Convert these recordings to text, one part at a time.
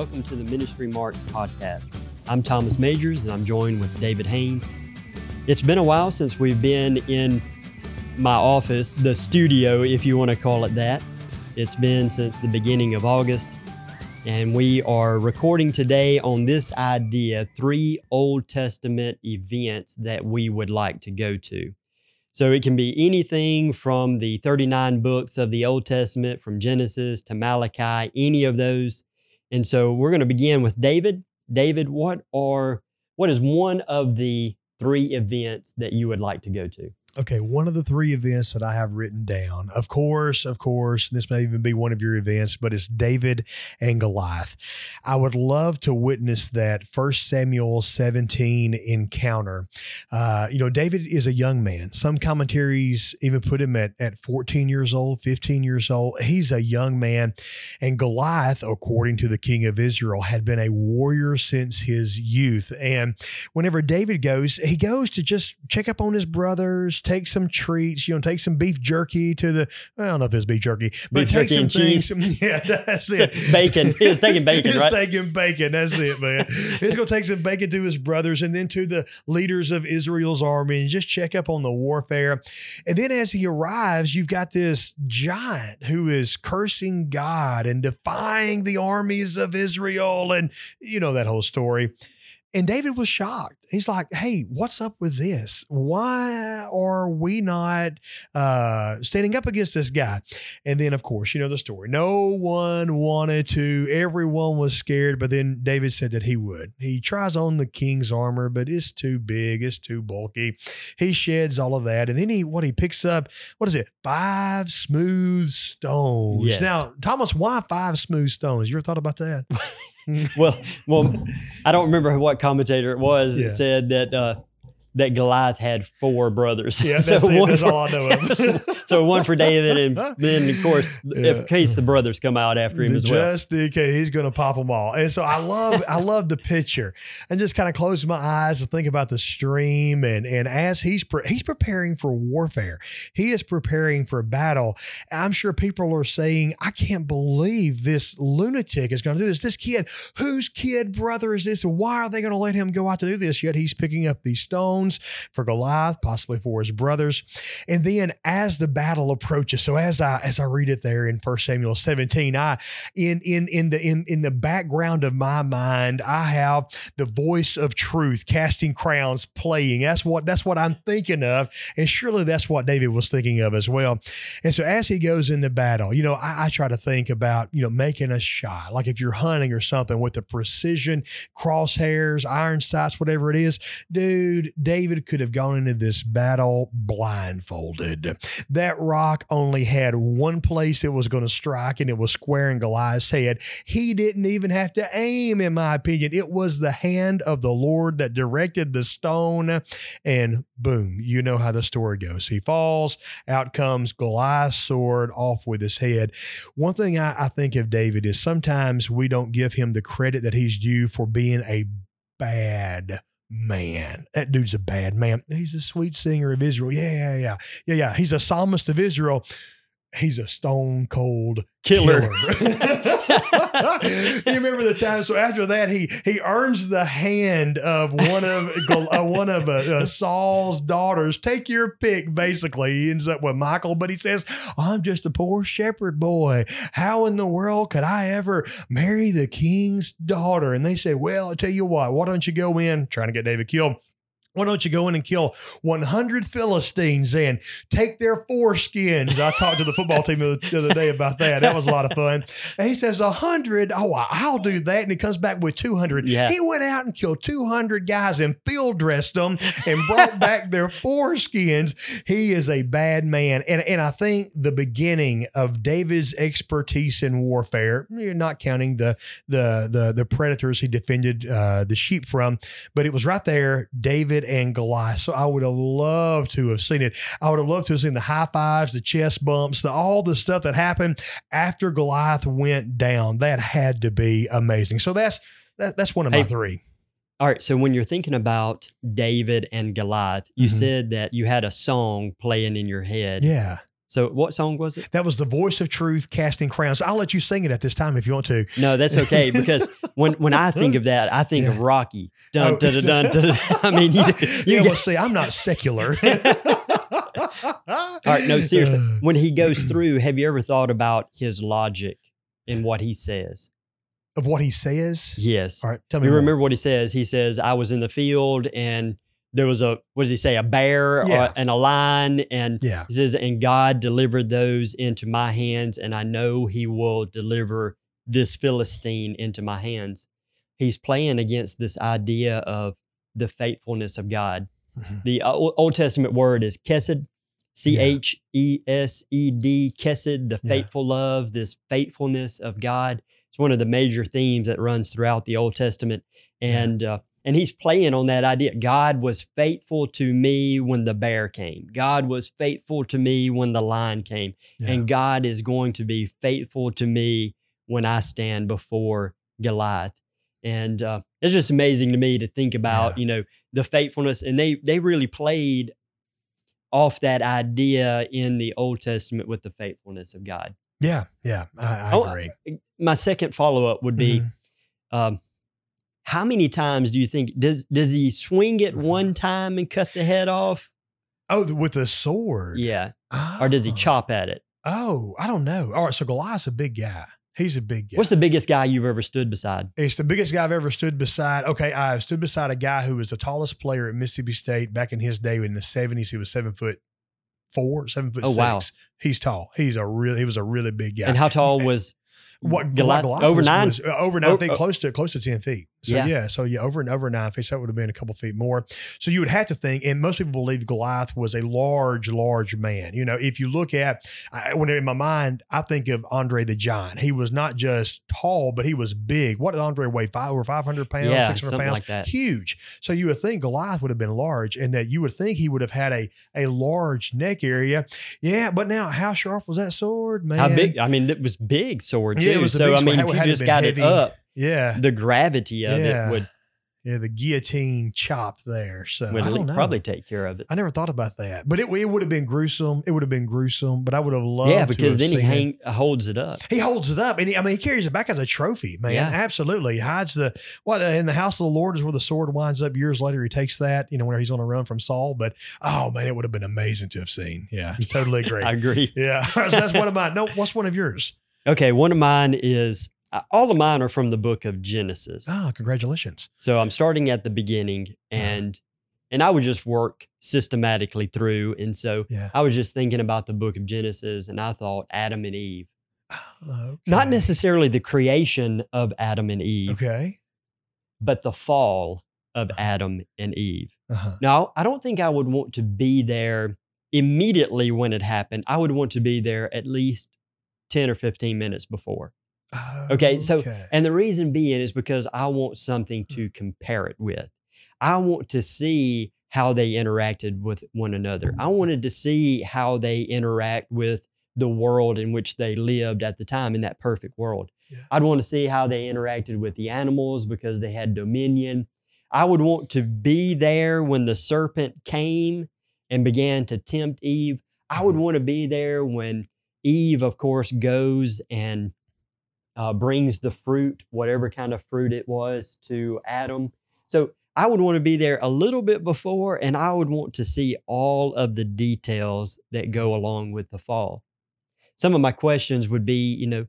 Welcome to the Ministry Marks podcast. I'm Thomas Majors and I'm joined with David Haynes. It's been a while since we've been in my office, the studio, if you want to call it that. It's been since the beginning of August, and we are recording today on this idea three Old Testament events that we would like to go to. So it can be anything from the 39 books of the Old Testament, from Genesis to Malachi, any of those. And so we're going to begin with David. David, what are what is one of the three events that you would like to go to? Okay, one of the three events that I have written down, of course, of course, this may even be one of your events, but it's David and Goliath. I would love to witness that First Samuel 17 encounter. Uh, you know, David is a young man. Some commentaries even put him at, at 14 years old, 15 years old. He's a young man. And Goliath, according to the king of Israel, had been a warrior since his youth. And whenever David goes, he goes to just check up on his brothers take some treats, you know, take some beef jerky to the, I don't know if it's beef jerky, but Beef take jerky some things. cheese. Yeah, that's it. bacon. He was taking bacon, He's right? taking bacon. That's it, man. He's going to take some bacon to his brothers and then to the leaders of Israel's army and just check up on the warfare. And then as he arrives, you've got this giant who is cursing God and defying the armies of Israel. And you know that whole story. And David was shocked. He's like, "Hey, what's up with this? Why are we not uh, standing up against this guy?" And then, of course, you know the story. No one wanted to. Everyone was scared, but then David said that he would. He tries on the king's armor, but it's too big. It's too bulky. He sheds all of that, and then he what he picks up. What is it? Five smooth stones. Yes. Now, Thomas, why five smooth stones? You ever thought about that? well, well, I don't remember what commentator it was that said that uh, that Goliath had four brothers. Yeah, that's, it. one for- all I know of. so one for David, and then of course, Yeah. in case the brothers come out after him as well. Just in case he's going to pop them all. And so I love, I love the picture, and just kind of close my eyes and think about the stream. And and as he's pre- he's preparing for warfare, he is preparing for battle. I'm sure people are saying, I can't believe this lunatic is going to do this. This kid, whose kid brother is this? And why are they going to let him go out to do this? Yet he's picking up these stones for Goliath, possibly for his brothers. And then as the battle approaches, so as I as I read it there in 1 Samuel 17, I in in in the in in the background of my mind, I have the voice of truth casting crowns playing. That's what that's what I'm thinking of. And surely that's what David was thinking of as well. And so as he goes into battle, you know, I, I try to think about, you know, making a shot. Like if you're hunting or something with the precision, crosshairs, iron sights, whatever it is, dude, David could have gone into this battle blindfolded. That rock only had one place it was going to strike, and it was square in Goliath's head. He didn't even have to aim, in my opinion. It was the hand of the Lord that directed the stone, and boom, you know how the story goes. He falls, out comes Goliath's sword off with his head. One thing I, I think of David is sometimes we don't give him the credit that he's due for being a bad man. That dude's a bad man. He's a sweet singer of Israel. Yeah, yeah, yeah. Yeah, yeah. He's a psalmist of Israel. He's a stone cold Killer. killer. you remember the time? So after that, he he earns the hand of one of uh, one of uh, uh, Saul's daughters. Take your pick. Basically, he ends up with Michal, but he says, "I'm just a poor shepherd boy. How in the world could I ever marry the king's daughter?" And they say, "Well, I tell you what. Why don't you go in trying to get David killed?" Why don't you go in and kill 100 Philistines and take their foreskins? I talked to the football team the the other day about that. That was a lot of fun. And he says, 100? Oh, I'll do that. And he comes back with 200. Yeah. He went out and killed 200 guys and field dressed them and brought back their foreskins. He is a bad man. And, and I think the beginning of David's expertise in warfare, you're not counting the, the, the, the predators he defended uh, the sheep from, but it was right there, David and Goliath. So I would have loved to have seen it. I would have loved to have seen the high fives, the chest bumps, the all the stuff that happened after Goliath went down. That had to be amazing. So that's that, that's one of my three. All right. So when you're thinking about David and Goliath, you Mhm. said that you had a song playing in your head. Yeah. So what song was it? That was the voice of truth casting crowns. I'll let you sing it at this time if you want to. No, that's okay because when when I think of that, I think of Rocky. Dun Oh. dun dun dun. dun. I mean, you, you yeah, well, see, I'm not secular. all right. No, seriously. When he goes through, have you ever thought about his logic in what he says? of what he says. Yes. All right, tell me. You remember what he says? He says, "I was in the field and there was a what does he say? A bear Yeah. or, and a lion and." Yeah. He says, and God delivered those into my hands, and I know he will deliver this Philistine into my hands. He's playing against this idea of the faithfulness of God. Mhm. The uh, Old Testament word is chesed, C H E S E D, chesed, the Yeah. faithful love, this faithfulness of God. It's one of the major themes that runs throughout the Old Testament. Yeah. And uh, and he's playing on that idea. God was faithful to me when the bear came. God was faithful to me when the lion came. Yeah. And God is going to be faithful to me when I stand before Goliath. And uh, it's just amazing to me to think about, Yeah. you know, the faithfulness. And they they really played off that idea in the Old Testament with the faithfulness of God. yeah, yeah, I, I Oh, agree. My second follow up would be Mhm. um, how many times do you think does does he swing it Mhm. one time and cut the head off? Oh, with a sword. Yeah, or does he Oh. chop at it? Oh, I don't know. All right, so Goliath's a big guy. He's a big guy. What's the biggest guy you've ever stood beside? It's the biggest guy I've ever stood beside. Okay, I've stood beside a guy who was the tallest player at Mississippi State back in his day in the seventies. He was seven foot four, seven foot Oh, six. wow. He's tall. He's a real. He was a really big guy. And how tall was what Goliath? Goliath over was- nine. was, uh, over nine Oh, feet, oh. close to close to ten feet. So yeah. Yeah. so yeah, over and over nine feet. So that would have been a couple feet more. So you would have to think, and most people believe Goliath was a large, large man. You know, if you look at I, when in my mind, I think of Andre the Giant. He was not just tall, but he was big. What did Andre weigh? Five over five hundred pounds, Yeah, six hundred pounds, like that. huge. So you would think Goliath would have been large, and that you would think he would have had a a large neck area. Yeah, but now how sharp was that sword, man? How big? I mean, it was big sword too. Yeah, it was a so big I mean, you just got heavy. it up, Yeah. the gravity of Yeah. it would Yeah, the guillotine chop there. So would I don't know. probably take care of it. I never thought about that, but it, it would have been gruesome. It would have been gruesome, but I would have loved. It. Yeah, because then he hang, holds it up. He holds it up, and he, I mean, he carries it back as a trophy, man. Yeah. Absolutely, he hides the what uh, in the house of the Lord is where the sword winds up. Years later, he takes that, you know, when he's on a run from Saul. But oh man, it would have been amazing to have seen. Yeah, totally agree. I agree. yeah, so that's one of mine. No, what's one of yours? Okay, one of mine is all of mine are from the book of Genesis. Ah, congratulations. So I'm starting at the beginning and and I would just work systematically through. And so Yeah, I was just thinking about the book of Genesis and I thought Adam and Eve. Okay. Not necessarily the creation of Adam and Eve, Okay. but the fall of Uh-huh. Adam and Eve. Uh-huh. Now, I don't think I would want to be there immediately when it happened. I would want to be there at least 10 or 15 minutes before. Okay, so- Okay. And the reason being is because I want something to compare it with. I want to see how they interacted with one another. I wanted to see how they interact with the world in which they lived at the time in that perfect world. Yeah. I'd want to see how they interacted with the animals because they had dominion. I would want to be there when the serpent came and began to tempt Eve. I would Mhm. want to be there when Eve, of course, goes and uh, brings the fruit, whatever kind of fruit it was, to Adam. So I would want to be there a little bit before, and I would want to see all of the details that go along with the fall. Some of my questions would be, you know,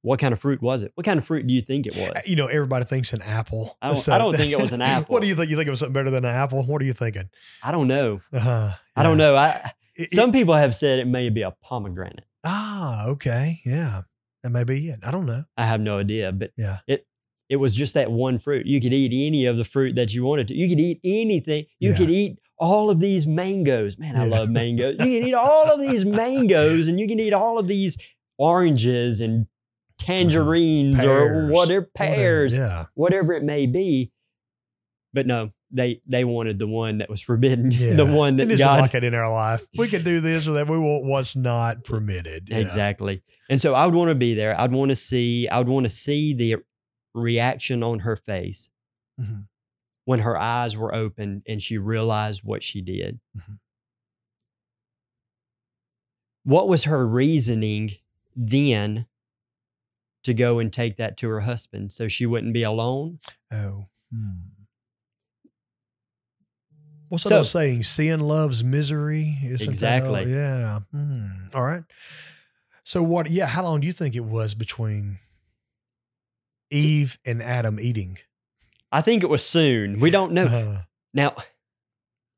what kind of fruit was it? What kind of fruit do you think it was? You know, everybody thinks an apple. I don't- I don't think it was an apple. what do you think? You think it was something better than an apple? What are you thinking? I don't know. Uh-huh. I don't know. I It- it- some people have said it may be a pomegranate. ah, okay. Yeah. That may be it. I don't know. I have no idea, but Yeah. it it was just that one fruit. You could eat any of the fruit that you wanted to. You could eat anything. You Yeah. could eat all of these mangoes. Man, I Yeah. love mangoes. You can eat all of these mangoes, and you can eat all of these oranges and tangerines or Pears. whatever Whatever. pears, Yeah. whatever it may be. But no, they they wanted the one that was forbidden, Yeah. the one that it isn't God like it in our life. We can do this or that. We want what's not permitted. Exactly. And so I would want to be there. I'd want to see, I would want to see the reaction on her face Mhm. when her eyes were open and she realized what she did. Mhm. what was her reasoning then to go and take that to her husband so she wouldn't be alone? Oh. Hmm. What's So- that old saying? Sin loves misery. Isn't Exactly. yeah. Hmm. All right. So what? Yeah. How long do you think it was between Eve and Adam eating? I think it was soon. We don't know. Uh, Now,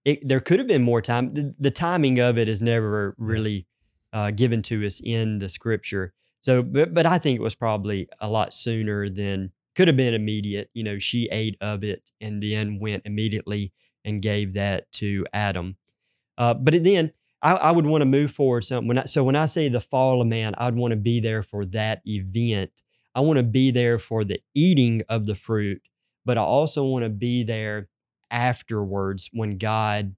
it, there could have been more time. The, the timing of it is never really uh, given to us in the scripture. So, but, but I think it was probably a lot sooner than could have been immediate. You know, she ate of it and then went immediately and gave that to Adam. Uh, but then I, I would want to move forward some. When I, so when I say the fall of man, I'd want to be there for that event. I want to be there for the eating of the fruit, but I also want to be there afterwards when God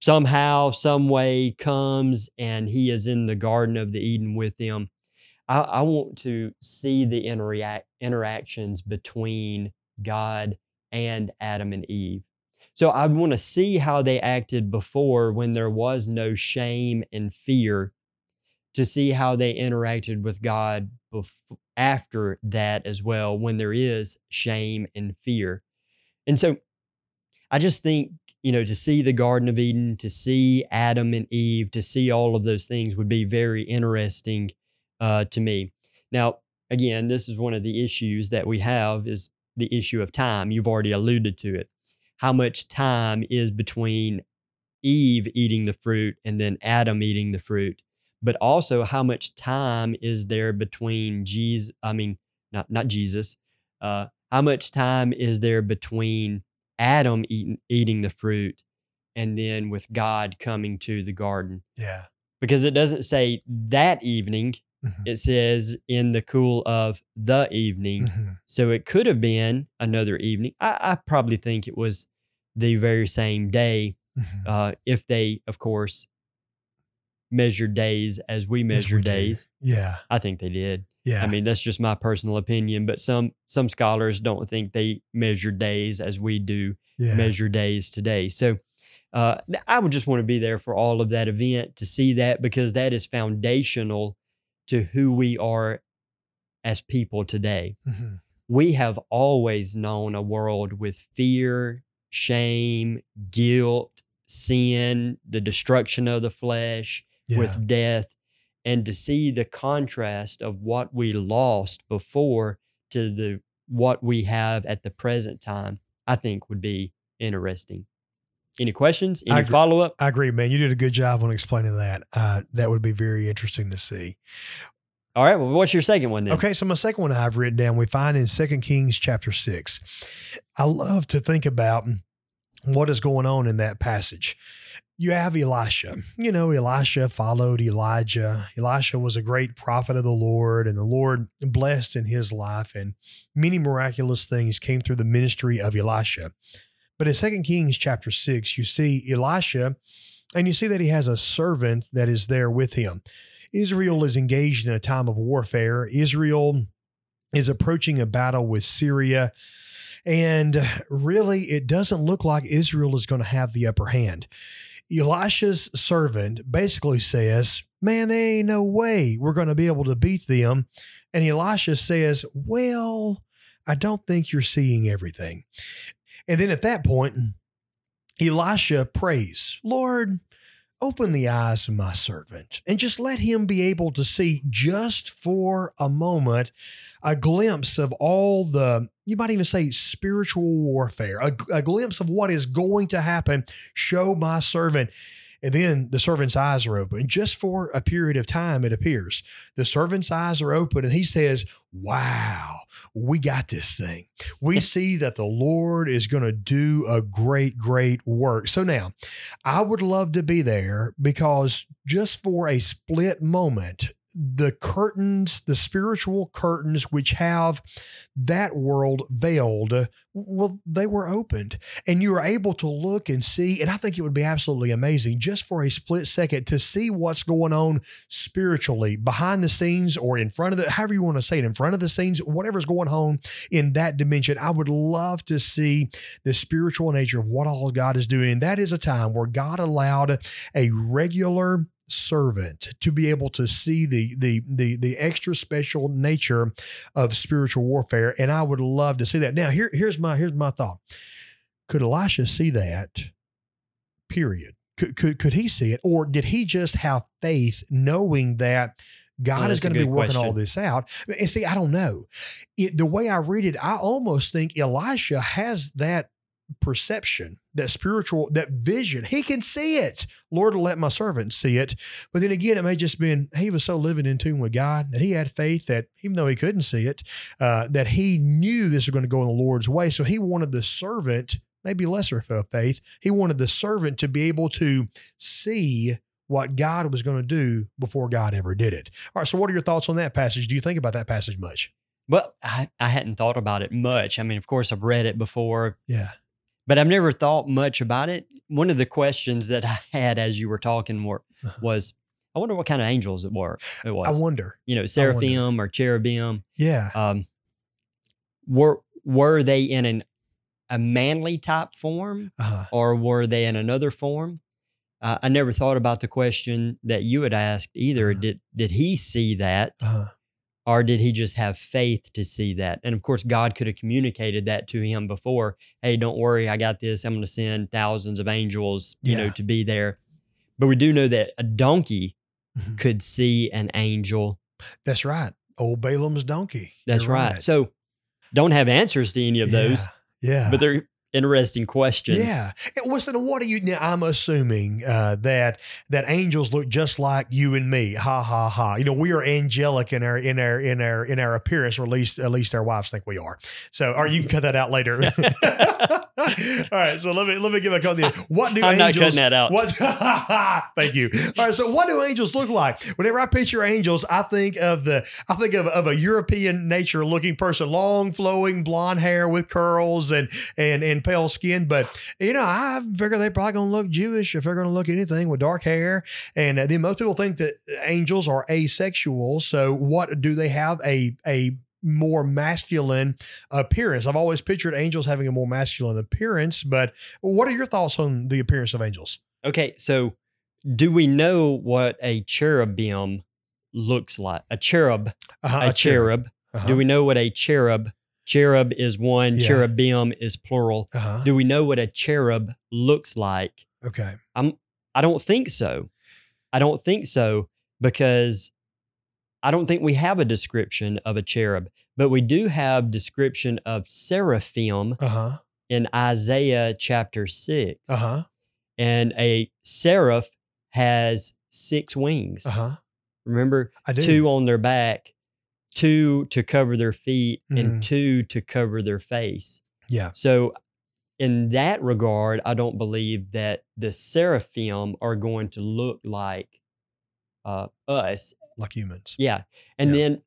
somehow, some way comes and he is in the Garden of the Eden with them. I, I want to see the interact, interactions between God and Adam and Eve. So I want to see how they acted before when there was no shame and fear, to see how they interacted with God bef- after that as well, when there is shame and fear. And so I just think, you know, to see the Garden of Eden, to see Adam and Eve, to see all of those things would be very interesting uh, to me. Now, again, this is one of the issues that we have is the issue of time. You've already alluded to it. How much time is between Eve eating the fruit and then Adam eating the fruit? But also, how much time is there between Jesus? I mean, not not Jesus. Uh, how much time is there between Adam eating eating the fruit and then with God coming to the garden? yeah. Because it doesn't say that evening; Mhm. it says in the cool of the evening. Mhm. So it could have been another evening. I, I probably think it was the very same day, Mhm. uh, if they, of course, measure days as we Yes, measure we do. days. Yeah. I think they did. Yeah. I mean, that's just my personal opinion, but some some scholars don't think they measure days as we do yeah. measure days today. So uh, I would just want to be there for all of that event to see that because that is foundational to who we are as people today. Mhm. We have always known a world with fear, shame, guilt, sin, the destruction of the flesh, Yeah. with death and to see the contrast of what we lost before to the what we have at the present time i think would be interesting any questions any follow-up I agree, man. You did a good job on explaining that. Uh, that would be very interesting to see. all right well what's your second one then Okay, so my second one I've written down, we find in Second Kings chapter six. I love to think about what is going on in that passage. You have Elisha. You know, Elisha followed Elijah. Elisha was a great prophet of the Lord, and the Lord blessed in his life, and many miraculous things came through the ministry of Elisha. But in Second Kings chapter six, you see Elisha, and you see that he has a servant that is there with him. Israel is engaged in a time of warfare. Israel is approaching a battle with Syria. And really, it doesn't look like Israel is going to have the upper hand. Elisha's servant basically says, Man, there ain't no way we're going to be able to beat them. And Elisha says, Well, I don't think you're seeing everything. And then at that point, Elisha prays, Lord, open the eyes of my servant and just let him be able to see just for a moment a glimpse of all the you might even say spiritual warfare a, a glimpse of what is going to happen. Show my servant and then the servant's eyes are open. Just for a period of time it appears the servant's eyes are open and he says wow we got this thing. We see that the lord is going to do a great great work. So now I would love to be there because just for a split moment, the curtains, the spiritual curtains, which have that world veiled, well, they were opened and you were able to look and see. And I think it would be absolutely amazing just for a split second to see what's going on spiritually behind the scenes or in front of the, however you want to say it, in front of the scenes, whatever's going on in that dimension. I would love to see the spiritual nature of what all God is doing. And that is a time where God allowed a regular servant to be able to see the the the the extra special nature of spiritual warfare and I would love to see that. Now here here's my here's my thought. Could Elisha see that? Period. Could could could he see it or did he just have faith knowing that God Oh, is going to be working all this out. And see, I don't know. It, the way I read it, I almost think Elisha has that perception, that spiritual, that vision. He can see it. Lord, let my servant see it. But then again, it may just been he was so living in tune with God that he had faith that even though he couldn't see it, uh, that he knew this was going to go in the Lord's way. So he wanted the servant, maybe lesser faith, he wanted the servant to be able to see what God was going to do before God ever did it. All right. So, what are your thoughts on that passage? Do you think about that passage much? Well, I, I hadn't thought about it much. I mean, of course, I've read it before, Yeah. But I've never thought much about it. One of the questions that I had as you were talking were, Uh-huh. was, I wonder what kind of angels it were. It was, I wonder. you know, seraphim or cherubim. Yeah. Um, were were they in an a manly type form, Uh-huh. or were they in another form? Uh, I never thought about the question that you had asked either. Uh-huh. Did did he see that, Uh-huh. Or did he just have faith to see that? And of course, God could have communicated that to him before. Hey, don't worry, I got this. I'm going to send thousands of angels, you know, to be there. But we do know that a donkey Mhm. could see an angel. That's right. Old Balaam's donkey. That's You're right. So don't have answers to any of those, Yeah. Yeah. but they're interesting questions. Yeah. Listen, what do you now? I'm assuming uh, that that angels look just like you and me. Ha ha ha. You know, we are angelic in our in our in our in our appearance, or at least at least our wives think we are. So, or you can cut that out later. All right. So let me let me give a call. What do I'm not angels? cutting that out. What? Thank you. All right. So, what do angels look like? Whenever I picture angels, I think of the I think of, of a European nature looking person, long flowing blonde hair with curls and and and pale skin. But you know, I figure they're probably going to look Jewish if they're going to look anything with dark hair. And then most people think that angels are asexual. So, what do they have a a more masculine appearance. I've always pictured angels having a more masculine appearance, but what are your thoughts on the appearance of angels? Okay, so do we know what a cherubim looks like? A cherub, Uh-huh, a cherub. Uh-huh. Do we know what a cherub? Cherub is one, Yeah. cherubim is plural. Uh-huh. Do we know what a cherub looks like? Okay. I'm I don't think so. I don't think so because I don't think we have a description of a cherub, but we do have description of seraphim Uh-huh. in Isaiah chapter 6. Uh-huh. And a seraph has six wings. Uh-huh. Remember, I do. two on their back, two to cover their feet, Mhm. and two to cover their face. Yeah. So, in that regard, I don't believe that the seraphim are going to look like uh, us. Like humans. Yeah, and Yeah. then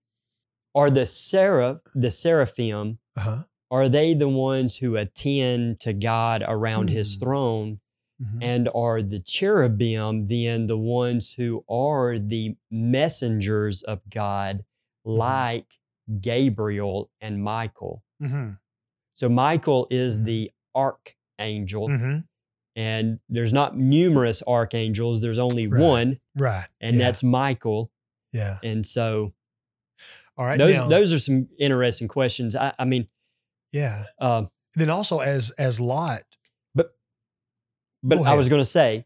are the seraph, the seraphim, Uh-huh. are they the ones who attend to God around His Hmm. throne? Mhm. And are the cherubim then the ones who are the messengers of God, Mm-hmm. Like Gabriel and Michael? Mhm. So Michael is Mhm. the archangel, Mhm. and there's not numerous archangels. There's only Right. one, Right. and yeah. that's Michael. yeah. And so All right. those now- those are some interesting questions. I, I mean, yeah. uh, Then also as as Lot, but Go I was going to say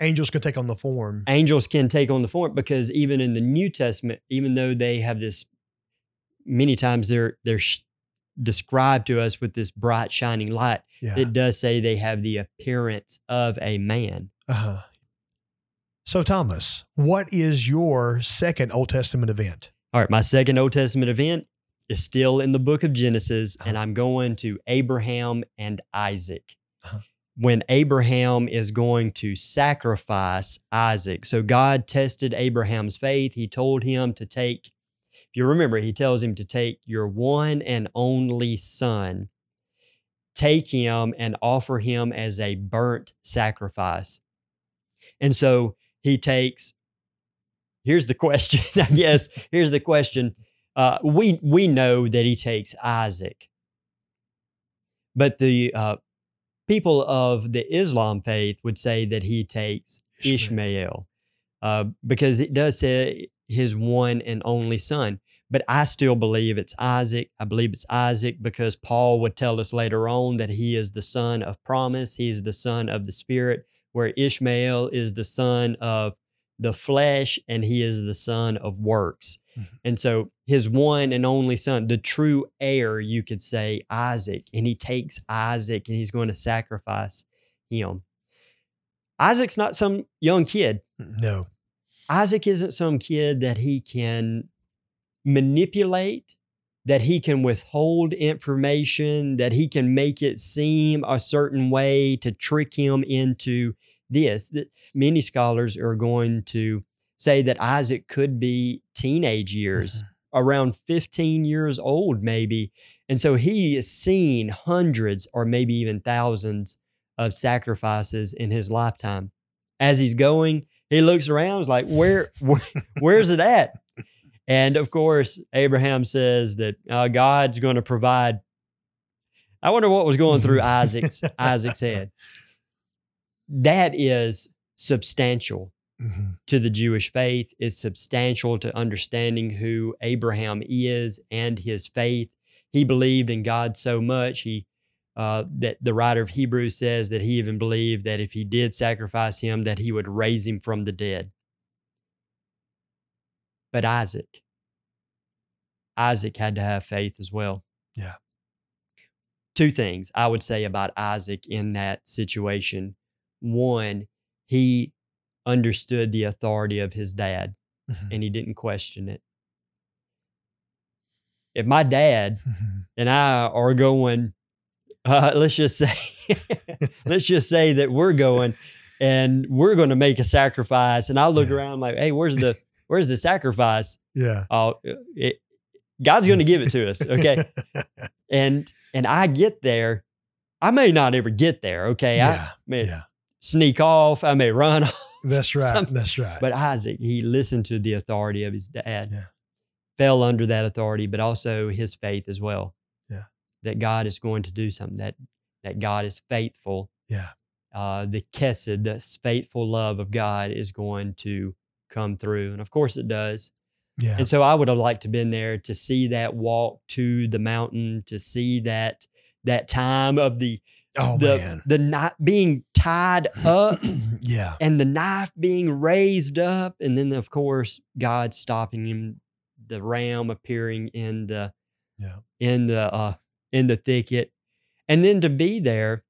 angels can take on the form. angels can take on the form because even in the New Testament, even though they have this, many times they're they're sh- described to us with this bright shining light. Yeah. It does say they have the appearance of a man. uh-huh. So Thomas, what is your second Old Testament event? All right, my second Old Testament event is still in the book of Genesis, and Uh-huh. I'm going to Abraham and Isaac. Uh-huh. When Abraham is going to sacrifice Isaac. So God tested Abraham's faith. He told him to take, if you remember, he tells him to take your one and only son, take him and offer him as a burnt sacrifice. And so he takes here's the question i guess here's the question uh, we we know that he takes isaac but the uh, people of the islam faith would say that he takes Ishmael. uh, because it does say his one and only son. But I still believe it's Isaac. I believe it's Isaac because Paul would tell us later on that he is the son of promise. He is the son of the spirit, where Ishmael is the son of the flesh and he is the son of works. Mhm. And so his one and only son, the true heir, you could say, Isaac, and he takes Isaac and he's going to sacrifice him. Isaac's not some young kid. No. Isaac isn't some kid that he can manipulate, that he can withhold information, that he can make it seem a certain way to trick him into this. that Many scholars are going to say that Isaac could be teenage years, around 15 years old, maybe. And so he has seen hundreds or maybe even thousands of sacrifices in his lifetime. As he's going, he looks around, is like, where, where where's it at? And of course, Abraham says that uh, God's going to provide. I wonder what was going through Isaac's Isaac's head. That is substantial Mhm. to the Jewish faith. It's substantial to understanding who Abraham is and his faith. He believed in God so much he uh, that the writer of Hebrews says that he even believed that if he did sacrifice him, that he would raise him from the dead. But Isaac, Isaac had to have faith as well. Yeah. Two things I would say about Isaac in that situation. One, he understood the authority of his dad Mhm. and he didn't question it. If my dad Mhm. and I are going, uh, let's just say, let's just say that we're going and we're going to make a sacrifice, and I look Yeah. around like, hey, where's the where's the sacrifice? Yeah. Oh, it, God's going to give it to us, okay? and and I get there, I may not ever get there, okay? I yeah. may Yeah. Sneak off, I may run off. That's right. Some- That's right. But Isaac, he listened to the authority of his dad, Yeah. fell under that authority, but also his faith as well. Yeah. That God is going to do something, that that God is faithful. Yeah. Uh, the chesed, the faithful love of God is going to come through. And of course it does. yeah. And so I would have liked to been there to see that walk to the mountain, to see that that time of the oh the man. the not being tied up yeah. and the knife being raised up, and then of course God stopping him, the ram appearing in the Yeah. in the uh, in the thicket, and then to be there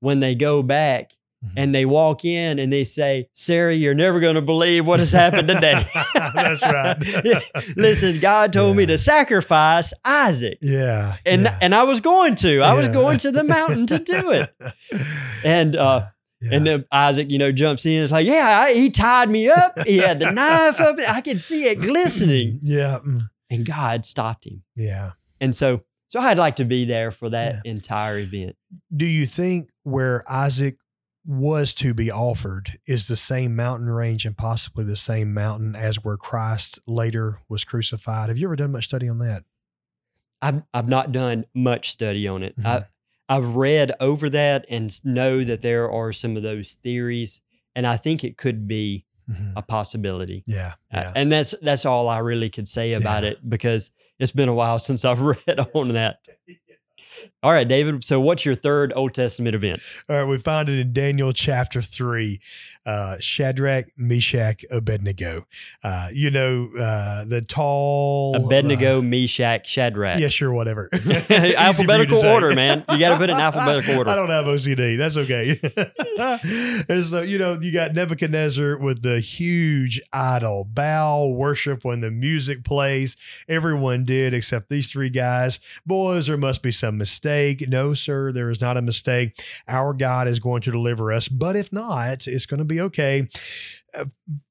when they go back Mhm. and they walk in and they say, "Sarah, you're never going to believe what has happened today." That's right. Listen, God told me to sacrifice Isaac. Yeah. And, yeah. and I was going to. I was going to the mountain to do it. And uh, Yeah. And then Isaac, you know, jumps in. It's like, yeah, I, he tied me up. He had the knife up. I could see it glistening. Yeah. mm, And God stopped him. Yeah. And so, so I'd like to be there for that entire event. Do you think where Isaac was to be offered is the same mountain range and possibly the same mountain as where Christ later was crucified? Have you ever done much study on that? I've, I've not done much study on it. Mhm. I, I've read over that and know that there are some of those theories. And I think it could be Mhm. a possibility. Yeah. Uh, and that's that's all I really could say about Yeah. it because it's been a while since I've read on that. All right, David. So, what's your third Old Testament event? All right, we find it in Daniel chapter three. Uh, Shadrach, Meshach, Abednego. Uh, you know uh, the tall Abednego, Meshach, Shadrach. Uh, yeah, sure, whatever. Easy for you to alphabetical order, man. You got to put it in alphabetical order. I don't have OCD. That's okay. and so you know you got Nebuchadnezzar with the huge idol, bow worship when the music plays. Everyone did except these three guys. Boys, there must be some mistake. No, sir, there is not a mistake. Our God is going to deliver us, but if not, it's going to be okay.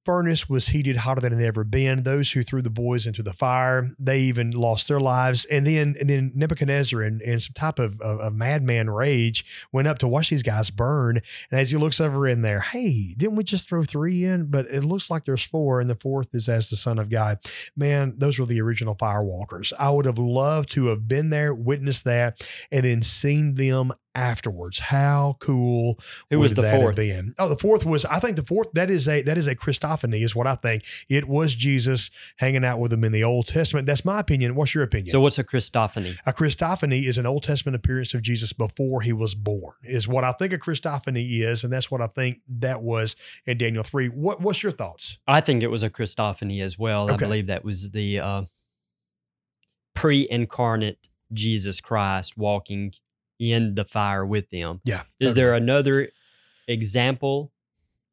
Furnace was heated hotter than it had ever been. Those who threw the boys into the fire, they even lost their lives. And then, and then Nebuchadnezzar, in, in some type of, of, of madman rage, went up to watch these guys burn. And as he looks over in there, hey, didn't we just throw three in? But it looks like there's four, and the fourth is as the Son of God. Man, those were the original firewalkers. I would have loved to have been there, witnessed that. and then seen them afterwards. How cool Who was the fourth? been? Oh, the fourth was I think the fourth that is a that is a Christophany is what I think. It was Jesus hanging out with them in the Old Testament. That's my opinion. What's your opinion? So what's a Christophany? a Christophany is an Old Testament appearance of Jesus before he was born. Is what I think a Christophany is, and that's what I think that was in Daniel three. What What's your thoughts? I think it was a Christophany as well. I believe that was the uh, pre-incarnate Jesus Christ walking in the fire with them. Yeah. Is there another example?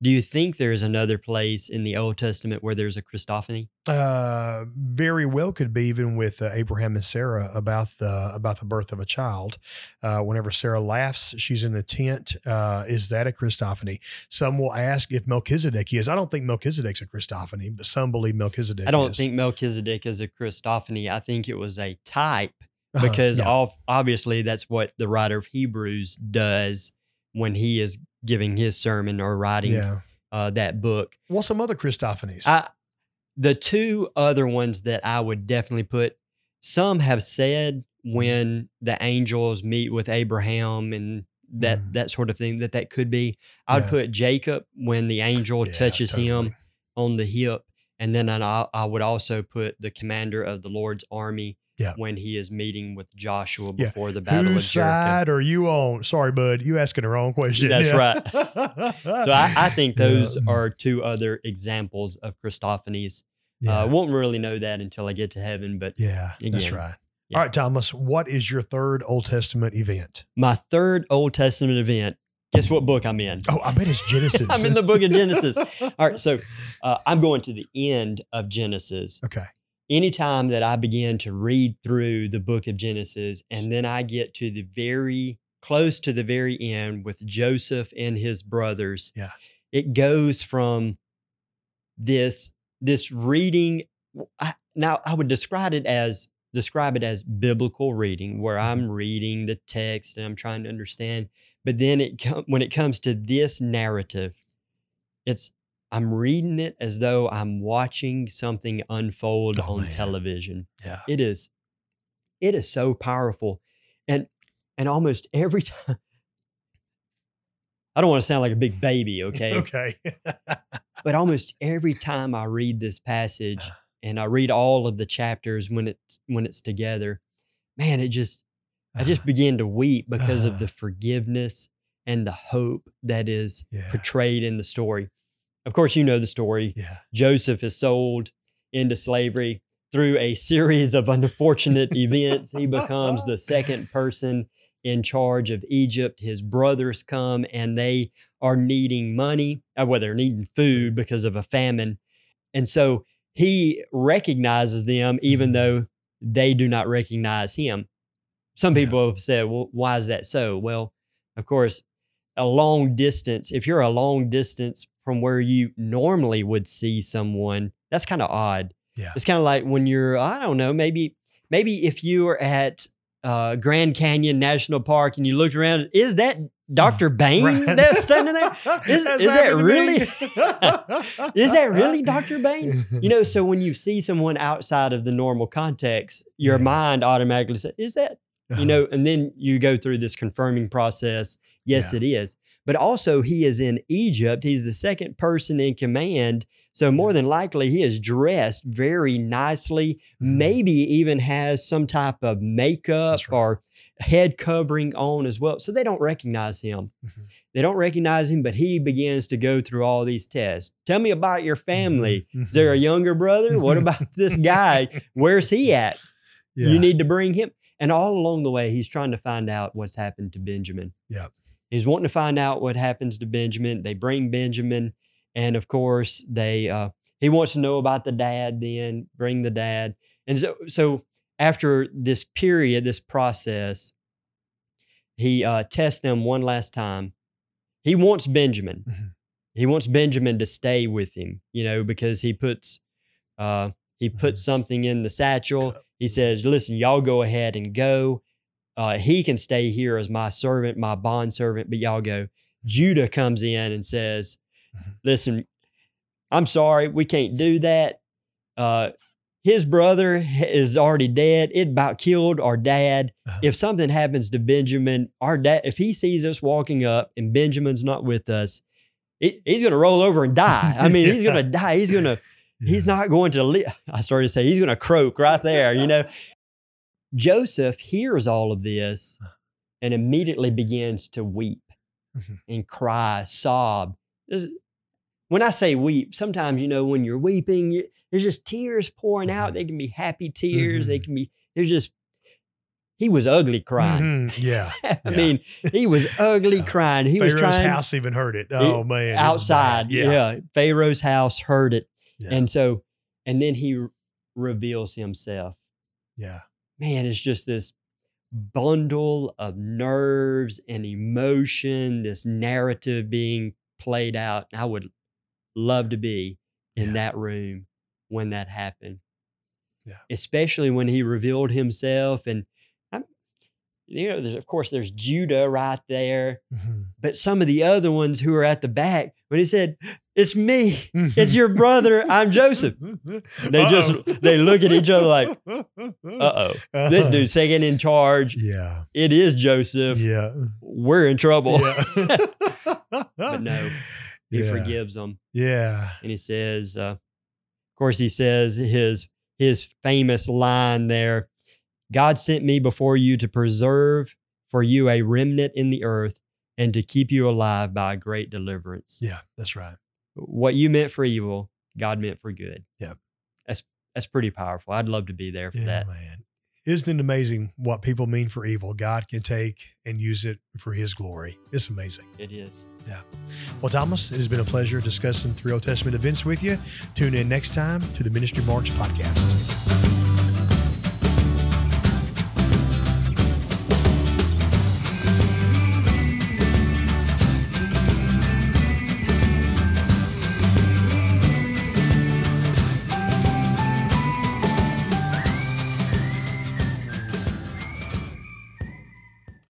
Do you think there's another place in the Old Testament where there's a Christophany? uh, very well could be even with uh, Abraham and Sarah about the about the birth of a child. Uh, whenever Sarah laughs, she's in the tent. Uh, is that a Christophany? Some will ask if Melchizedek is. I don't think Melchizedek's a Christophany, but some believe Melchizedek. I don't is. think Melchizedek is a Christophany. I think it was a type Uh-huh, because yeah. all, obviously that's what the writer of Hebrews does when he is giving his sermon or writing yeah. uh, that book. Well, some other Christophanies. I the two other ones that I would definitely put. Some have said when the angels meet with Abraham and that Mm. that sort of thing that that could be. I would Yeah. put Jacob when the angel Yeah, touches him on the hip, and then I, I would also put the commander of the Lord's army Yeah. when he is meeting with Joshua Yeah. before the battle Whose of Jericho. side are you on? Sorry, bud. You asking the wrong question. That's right. So I, I think those Yeah. are two other examples of Christophanies. Yeah. Uh, won't really know that until I get to heaven, but yeah, that's right. yeah. All right, Thomas. What is your third Old Testament event? my third Old Testament event. Guess what book I'm in? Oh, I bet it's Genesis. I'm in the book of Genesis. All right, so uh, I'm going to the end of Genesis. Okay. Anytime that I begin to read through the book of Genesis, and then I get to the very close to the very end with Joseph and his brothers, Yeah. it goes from this this reading. I, now I would describe it as describe it as biblical reading, where mm-hmm. I'm reading the text and I'm trying to understand. But then it com- when it comes to this narrative, it's I'm reading it as though I'm watching something unfold Oh, on man. television. Yeah. It is, it is so powerful, and and almost every time. I don't want to sound like a big baby, okay? Okay. But almost every time I read this passage uh. and I read all of the chapters when it's when it's together, man, it just I just begin to weep because of the forgiveness and the hope that is yeah. portrayed in the story. Of course, you know the story. Yeah. Joseph is sold into slavery through a series of unfortunate events. He becomes the second person in charge of Egypt. His brothers come and they are needing money, uh, well, they're needing food because of a famine. And so he recognizes them even Mhm. though they do not recognize him. Some Yeah. people have said, well, why is that so? Well, of course, a long distance, if you're a long distance from where you normally would see someone, that's kind of odd. Yeah. It's kind of like when you're, I don't know, maybe, maybe if you were at uh, Grand Canyon National Park and you looked around, is that Dr. Bain Right. that's standing there? Is- is that really- Is that really Dr. Bain? You know, so when you see someone outside of the normal context, your Yeah. mind automatically says, is that you know, and then you go through this confirming process. Yes, Yeah. it is. But also, he is in Egypt. He's the second person in command. So, more than likely, he is dressed very nicely, Mhm. maybe even has some type of makeup right. or head covering on as well. So, they don't recognize him. Mhm. They don't recognize him, but he begins to go through all these tests. Tell me about your family. Mhm. Is there a younger brother? What about this guy? Where's he at? Yeah. You need to bring him. And all along the way, he's trying to find out what's happened to Benjamin. Yep. He's wanting to find out what happens to Benjamin. They bring Benjamin, and of course, they uh, he wants to know about the dad. Then bring the dad, and so so after this period, this process, he uh, tests them one last time. He wants Benjamin. Mhm. He wants Benjamin to stay with him, you know, because he puts uh, he puts something in the satchel. He says, "Listen, y'all go ahead and go. Uh, he can stay here as my servant, my bond servant, but y'all go." Judah comes in and says, Mhm. "Listen, I'm sorry, we can't do that. Uh, his brother is already dead. It about killed our dad. Uh-huh. If something happens to Benjamin, our dad, if he sees us walking up and Benjamin's not with us, he- he's going to roll over and die. I mean, he's going to die. He's going to, he's not going to live. I started to say, he's going to croak right there, you know. Joseph hears all of this and immediately begins to weep Mhm. and cry, sob. This- when I say weep, sometimes, you know, when you're weeping, you, there's just tears pouring out. Mhm. They can be happy tears. They Mhm. can be, there's just, he was ugly crying. Mhm. Yeah. I Yeah. mean, he was ugly Yeah. crying. He was Pharaoh's trying house even heard it. Oh man. it was outside. bad. Yeah. Pharaoh's house heard it. Yeah. And so, and then he re- reveals himself. Yeah. Man, it's just this bundle of nerves and emotion, this narrative being played out. I would love to be in Yeah. that room when that happened. Yeah. Especially when he revealed himself. And, you know, there's, of course, there's Judah right there Mhm. but some of the other ones who are at the back, when he said, "It's me, it's your brother, I'm Joseph," they just Uh-oh. they look at each other like, "Uh oh, this Uh-huh. dude's second in charge. Yeah. It is Joseph. Yeah. We're in trouble." Yeah. But no, He Yeah. forgives them, Yeah. and he says, uh, "Of course, he says his his famous line there: God sent me before you to preserve for you a remnant in the earth." And to keep you alive by a great deliverance. Yeah. That's right. what you meant for evil, God meant for good. Yeah. That's that's pretty powerful. I'd love to be there for Yeah, that. man. Isn't it amazing what people mean for evil? God can take and use it for his glory. It's amazing. It is. Yeah. Well, Thomas, it has been a pleasure discussing three Old Testament events with you. Tune in next time to the Ministry Marks podcast.